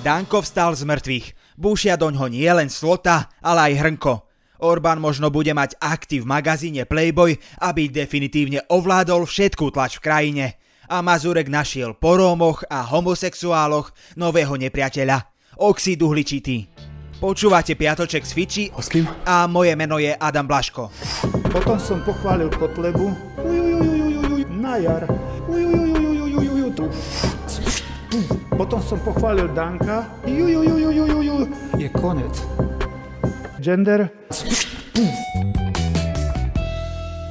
Danko vstal z mŕtvych. Búšia doňho nie len slota, ale aj hrnko. Orbán možno bude mať aktív v magazíne Playboy, aby definitívne ovládol všetkú tlač v krajine. A Mazurek našiel po Rómoch a homosexuáloch nového nepriateľa. Oxid uhličitý. Počúvate Piatoček z Fiči A s kým? a moje meno je Adam Blaško. Potom som pochválil Kotlebu. Ujujujujujujuj, na jar. Ujujujujujujuju, tu. Potom som pochválil Danka. Jujujujujujuju, je konec. Gender.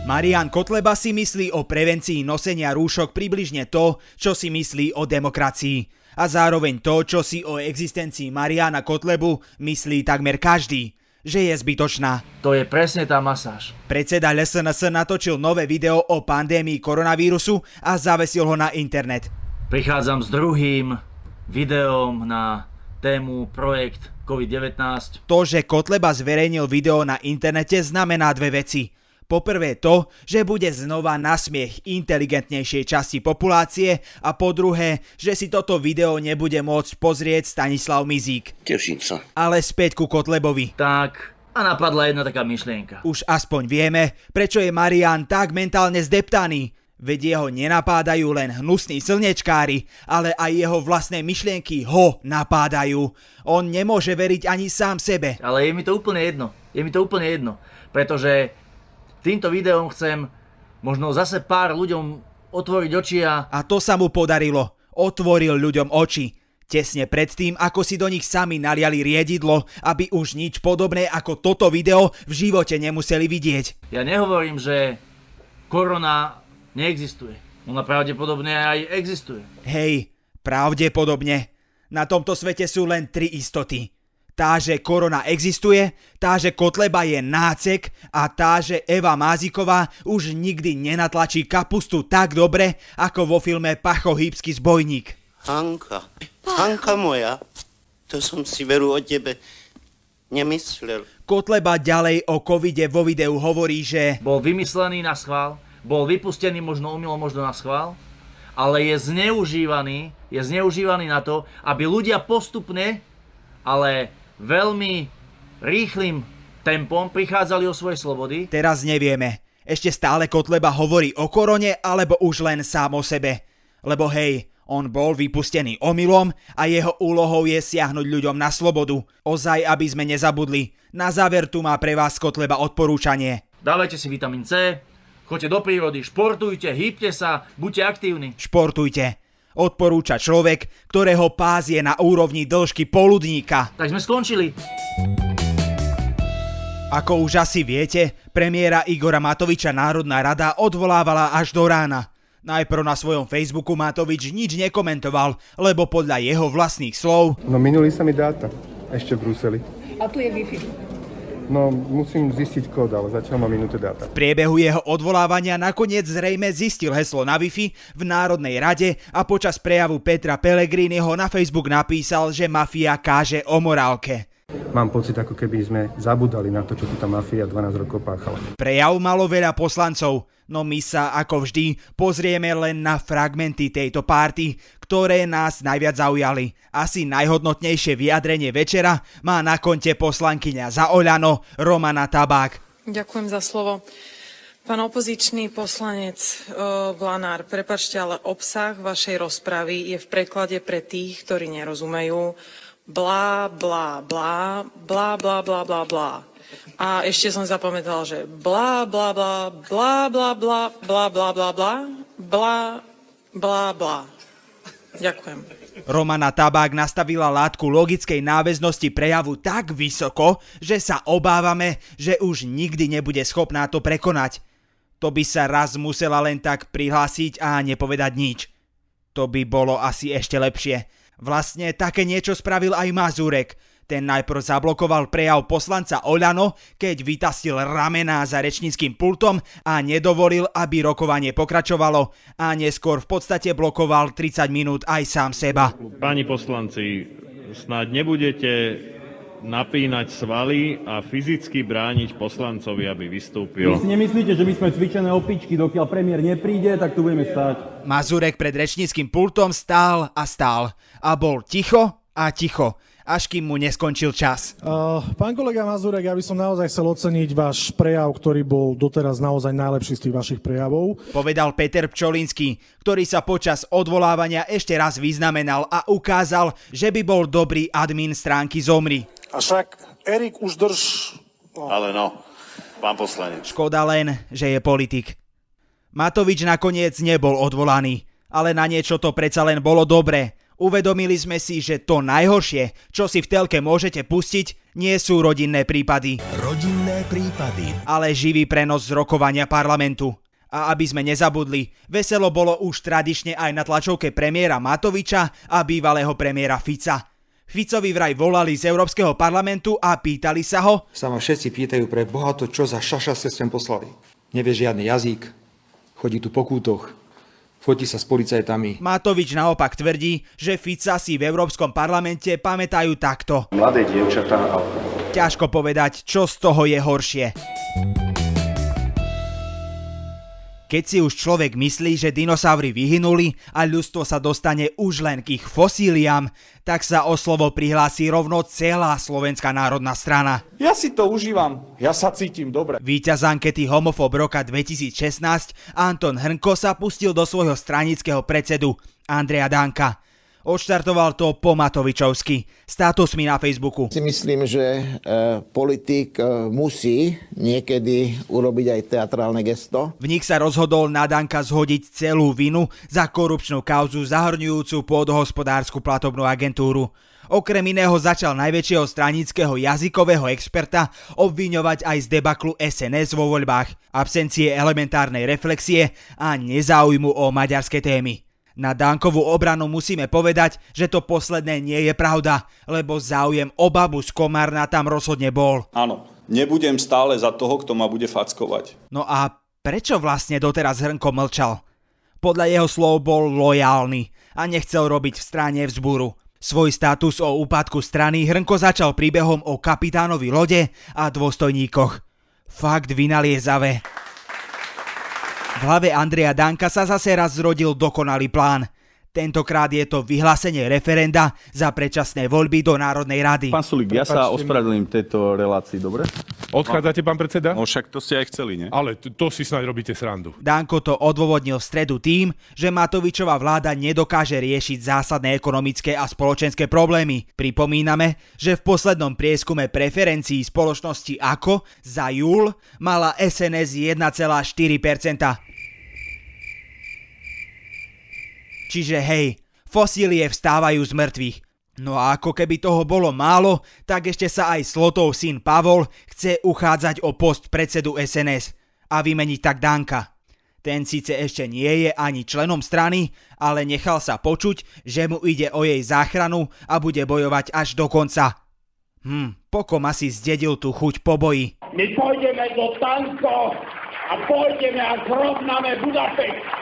Marian Kotleba si myslí o prevencii nosenia rúšok približne to, čo si myslí o demokracii. A zároveň to, čo si o existencii Mariana Kotlebu myslí takmer každý, že je zbytočná. To je presne tá masáž. Predseda LSNS natočil nové video o pandémii koronavírusu a zavesil ho na internet. Prichádzam s druhým videom na tému projekt COVID-19. To, že Kotleba zverejnil video na internete znamená dve veci. Poprvé to, že bude znova na smiech inteligentnejšej časti populácie a po druhé, že si toto video nebude môcť pozrieť Stanislav Mizík. Teším sa. Ale späť ku Kotlebovi. Tak, a napadla jedna taká myšlienka. Už aspoň vieme, prečo je Marian tak mentálne zdeptaný. Veď jeho nenapádajú len hnusní slnečkári, ale aj jeho vlastné myšlienky ho napádajú. On nemôže veriť ani sám sebe. Ale je mi to úplne jedno. Je mi to úplne jedno. Pretože týmto videom chcem možno zase pár ľuďom otvoriť oči a A to sa mu podarilo. Otvoril ľuďom oči. Tesne predtým, ako si do nich sami naliali riedidlo, aby už nič podobné ako toto video v živote nemuseli vidieť. ja nehovorím, že korona neexistuje. Ona pravdepodobne aj existuje. Hej, pravdepodobne. Na tomto svete sú len tri istoty. Tá, že korona existuje, tá, že Kotleba je nácek a tá, že Eva Máziková už nikdy nenatlačí kapustu tak dobre, ako vo filme Pachohýbsky zbojník. Hanka, Hanka moja, to som si veru o tebe nemyslel. Kotleba ďalej o covide vo videu hovorí, že Bol vymyslený na schvál, bol vypustený možno umilo, možno na schvál, ale je zneužívaný, je zneužívaný na to, aby ľudia postupne, ale veľmi rýchlým tempom prichádzali o svoje slobody teraz nevieme. Ešte stále Kotleba hovorí o korone alebo už len sám o sebe. Lebo hej, on bol vypustený omylom a jeho úlohou je siahnuť ľuďom na slobodu. Ozaj, aby sme nezabudli. Na záver tu má pre vás Kotleba odporúčanie. Dávajte si vitamín C, choďte do prírody, športujte, hýbte sa, buďte aktívni. Športujte. Odporúča človek, ktorého pás je na úrovni dĺžky poludníka. Tak sme skončili. Ako už asi viete, premiéra Igora Matoviča Národná rada odvolávala až do rána. Najprv na svojom Facebooku Matovič nič nekomentoval, lebo podľa jeho vlastných slov No minuli sa mi dáta. Ešte v Bruseli. A tu je Wi-Fi. No musím zistiť kód, ale zatiaľ mám minúte dáta. V priebehu jeho odvolávania nakoniec zrejme zistil heslo na Wi-Fi v Národnej rade a počas prejavu Petra Pellegriniho na Facebook napísal, že mafia káže o morálke. Mám pocit, ako keby sme zabudali na to, čo tu tá mafia 12 rokov páchala. Prejav malo veľa poslancov, no my sa ako vždy pozrieme len na fragmenty tejto párty, ktoré nás najviac zaujali. Asi najhodnotnejšie vyjadrenie večera má na konte poslankyňa za Oľano Romana Tabák. Ďakujem za slovo. Pán opozičný poslanec uh, Blanár, prepačte, ale obsah vašej rozpravy je v preklade pre tých, ktorí nerozumejú. Blá, blá, blá, blá, blá, blá, blá, blá. A ešte som zapamätala, že blá, blá, blá, blá, blá, blá, blá, blá, blá, blá, blá, blá, blá. Ďakujem. Romana Tabák nastavila látku logickej náväznosti prejavu tak vysoko, že sa obávame, že už nikdy nebude schopná to prekonať. To by sa raz musela len tak prihlásiť a nepovedať nič. To by bolo asi ešte lepšie. Vlastne také niečo spravil aj Mazurek. Ten najprv zablokoval prejav poslanca Oľano, keď vytastil ramená za rečníckým pultom a nedovolil, aby rokovanie pokračovalo a neskôr v podstate blokoval 30 minút aj sám seba. Páni poslanci, snáď nebudete napínať svaly a fyzicky brániť poslancovi, aby vystúpil. Vy si nemyslíte, že my sme cvičené opičky, dokiaľ premiér nepríde, tak tu budeme stáť. Mazurek pred rečníckým pultom stál a stál a bol ticho A ticho, až kým mu neskončil čas. Uh, pán kolega Mazurek, ja by som naozaj chcel oceniť váš prejav, ktorý bol doteraz naozaj najlepší z tých vašich prejavov. Povedal Peter Pčolinský, ktorý sa počas odvolávania ešte raz vyznamenal a ukázal, že by bol dobrý admin stránky Zomri. A však Erik už drž... No. Ale no, pán poslanec. Škoda len, že je politik. Matovič nakoniec nebol odvolaný, ale na niečo to predsa len bolo dobré, Uvedomili sme si, že to najhoršie, čo si v telke môžete pustiť, nie sú rodinné prípady. Rodinné prípady. Ale živý prenos z rokovania parlamentu. A aby sme nezabudli, veselo bolo už tradične aj na tlačovke premiéra Matoviča a bývalého premiéra Fica. Ficovi vraj volali z Európskeho parlamentu a pýtali sa ho... Sa ma všetci pýtajú pre Boha to, čo za šaša ste sem poslali. Nevie žiadny jazyk, chodí tu po kútoch, fotí sa s policajtami. Matovič naopak tvrdí, že Fica si v Európskom parlamente pamätajú takto. Mladé dievčatá a... Ťažko povedať, čo z toho je horšie. Keď si už človek myslí, že dinosaury vyhynuli a ľudstvo sa dostane už len k ich fosíliám, tak sa o slovo prihlási rovno celá Slovenská národná strana. Ja si to užívam, ja sa cítim dobre. Výťaz ankety Homofob roka 2016 Anton Hrnko sa pustil do svojho stranického predsedu Andreja Danka. Odštartoval to po Matovičovsky. Status mi na Facebooku. Si myslím, že e, politik e, musí niekedy urobiť aj teatrálne gesto. V nich sa rozhodol na Danka zhodiť celú vinu za korupčnú kauzu zahrňujúcu pôdohospodárskú platobnú agentúru. Okrem iného začal najväčšieho stranického jazykového experta obviňovať aj z debaklu SNS vo voľbách, absencie elementárnej reflexie a nezáujmu o maďarské témy. Na Dankovú obranu musíme povedať, že to posledné nie je pravda, lebo záujem o babu z Komárna tam rozhodne bol. Áno, nebudem stále za toho, kto ma bude fackovať. No a prečo vlastne doteraz Hrnko mlčal? Podľa jeho slov bol lojálny a nechcel robiť v strane vzburu. Svoj status o úpadku strany Hrnko začal príbehom o kapitánovi lode a dôstojníkoch. Fakt vynaliezavé. V hlave Andreja Danka sa zase raz zrodil dokonalý plán. Tentokrát je to vyhlásenie referenda za predčasné voľby do Národnej rady. Pán Sulík, ja sa ospravedlím tejto relácii, dobre? Odchádzate, pán predseda? No však to ste aj chceli, nie? Ale to, to si snáď robíte srandu. Danko to odôvodnil v stredu tým, že Matovičová vláda nedokáže riešiť zásadné ekonomické a spoločenské problémy. Pripomíname, že v poslednom prieskume preferencií spoločnosti AKO za júl mala SNS 1,4%. Čiže hej, fosílie vstávajú z mŕtvych. No a ako keby toho bolo málo, tak ešte sa aj Slotov syn Pavol chce uchádzať o post predsedu SNS a vymeniť tak Danka. Ten síce ešte nie je ani členom strany, ale nechal sa počuť, že mu ide o jej záchranu a bude bojovať až do konca. Hm, pokom asi zdedil tú chuť po boji. My pôjdeme do tanko a pôjdeme a zrovnáme Budapešť.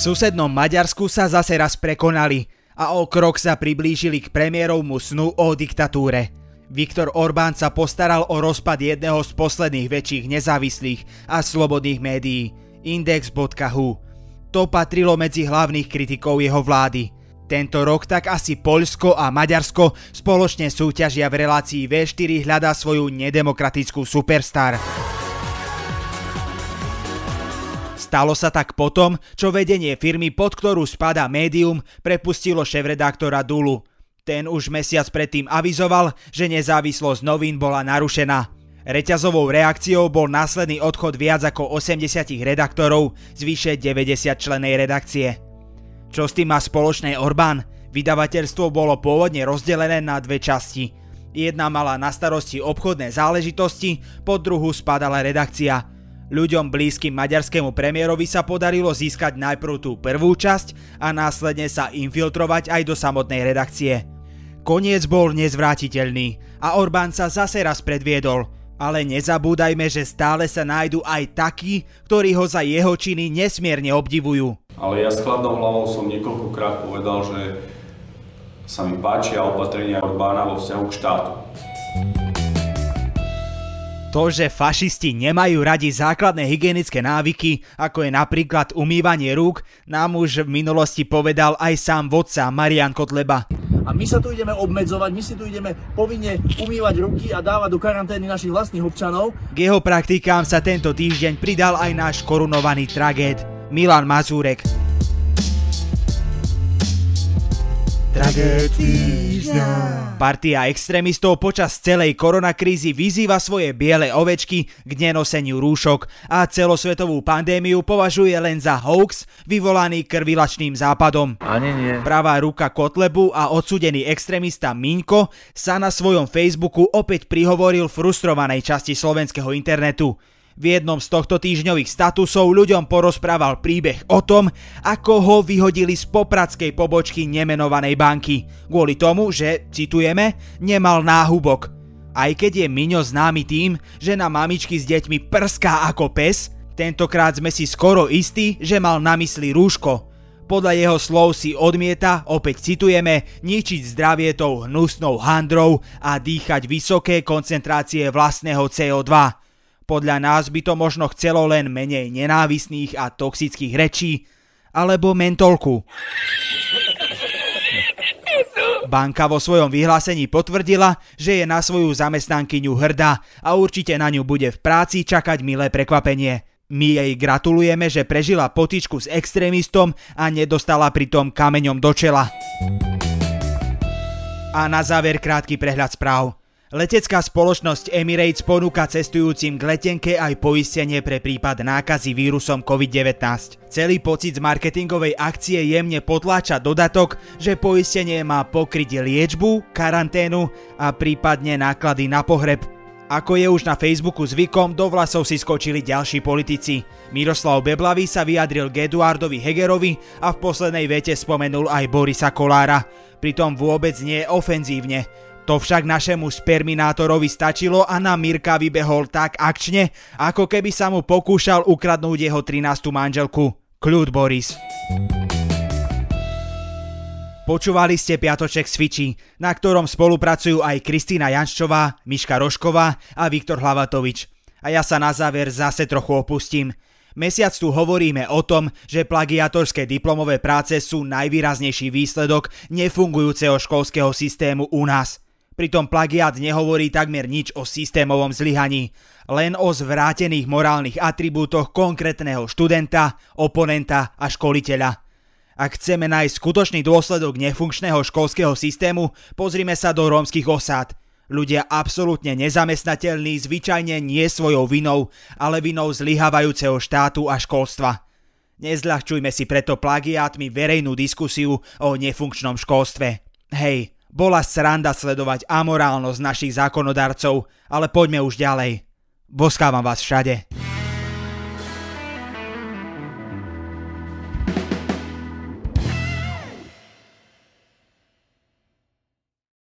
Susednom Maďarsku sa zase raz prekonali a o krok sa priblížili k premiérovmu snu o diktatúre. Viktor Orbán sa postaral o rozpad jedného z posledných väčších nezávislých a slobodných médií, index.hu. To patrilo medzi hlavných kritikov jeho vlády. Tento rok tak asi Poľsko a Maďarsko spoločne súťažia v relácii V4 hľadá svoju nedemokratickú superstar. Stalo sa tak potom, čo vedenie firmy, pod ktorú spadá médium, prepustilo šéf-redaktora Dulu. Ten už mesiac predtým avizoval, že nezávislosť novín bola narušená. Reťazovou reakciou bol následný odchod viac ako 80 redaktorov z vyše 90 členej redakcie. Čo s tým má spoločné Orbán? Vydavateľstvo bolo pôvodne rozdelené na dve časti. Jedna mala na starosti obchodné záležitosti, pod druhú spadala redakcia – Ľuďom blízkym maďarskému premiérovi sa podarilo získať najprv tú prvú časť a následne sa infiltrovať aj do samotnej redakcie. Koniec bol nezvrátiteľný a Orbán sa zase raz predviedol, ale nezabúdajme, že stále sa nájdu aj takí, ktorí ho za jeho činy nesmierne obdivujú. Ale ja s chladnou hlavou som niekoľkokrát povedal, že sa mi páčia opatrenia Orbána vo vzťahu k štátu. To, že fašisti nemajú radi základné hygienické návyky, ako je napríklad umývanie rúk, nám už v minulosti povedal aj sám vodca Marian Kotleba. A my sa tu ideme obmedzovať, my si tu ideme povinne umývať ruky a dávať do karantény našich vlastných občanov. K jeho praktikám sa tento týždeň pridal aj náš korunovaný tragéd Milan Mazúrek. Tragéd týždňa. Partia extrémistov počas celej koronakrízy vyzýva svoje biele ovečky k nenoseniu rúšok a celosvetovú pandémiu považuje len za hoax vyvolaný krvilačným západom. Ani nie. Pravá ruka Kotlebu a odsudený extrémista Miňko sa na svojom Facebooku opäť prihovoril frustrovanej časti slovenského internetu. V jednom z tohto týždňových statusov ľuďom porozprával príbeh o tom, ako ho vyhodili z popradskej pobočky nemenovanej banky. Kvôli tomu, že, citujeme, nemal náhubok. Aj keď je Miňo známy tým, že na mamičky s deťmi prská ako pes, tentokrát sme si skoro istí, že mal na mysli rúško. Podľa jeho slov si odmieta, opäť citujeme, ničiť zdravie tou hnusnou handrou a dýchať vysoké koncentrácie vlastného CO2. Podľa nás by to možno chcelo len menej nenávisných a toxických rečí, alebo mentolku. Banka vo svojom vyhlásení potvrdila, že je na svoju zamestnankyňu hrdá a určite na ňu bude v práci čakať milé prekvapenie. My jej gratulujeme, že prežila potičku s extrémistom a nedostala pritom kameňom do čela. A na záver krátky prehľad správ. Letecká spoločnosť Emirates ponúka cestujúcim k letenke aj poistenie pre prípad nákazy vírusom COVID-19. Celý pocit z marketingovej akcie jemne potláča dodatok, že poistenie má pokryť liečbu, karanténu a prípadne náklady na pohreb. Ako je už na Facebooku zvykom, do vlasov si skočili ďalší politici. Miroslav Beblavý sa vyjadril k Eduardovi Hegerovi a v poslednej vete spomenul aj Borisa Kolára. Pritom vôbec nie ofenzívne. To však našemu sperminátorovi stačilo a na Mirka vybehol tak akčne, ako keby sa mu pokúšal ukradnúť jeho 13. manželku. Kľud Boris. Počúvali ste Piatoček s Fiči, na ktorom spolupracujú aj Kristýna Janščová, Miška Rošková a Viktor Hlavatovič. A ja sa na záver zase trochu opustím. Mesiac tu hovoríme o tom, že plagiatorské diplomové práce sú najvýraznejší výsledok nefungujúceho školského systému u nás – Pritom plagiát nehovorí takmer nič o systémovom zlyhaní, len o zvrátených morálnych atribútoch konkrétneho študenta, oponenta a školiteľa. Ak chceme nájsť skutočný dôsledok nefunkčného školského systému, pozrime sa do rómskych osád. Ľudia absolútne nezamestnateľní zvyčajne nie svojou vinou, ale vinou zlyhávajúceho štátu a školstva. Nezľahčujme si preto plagiátmi verejnú diskusiu o nefunkčnom školstve. Hej, bola sranda sledovať amorálnosť našich zákonodarcov, ale poďme už ďalej. Boskávam vás všade.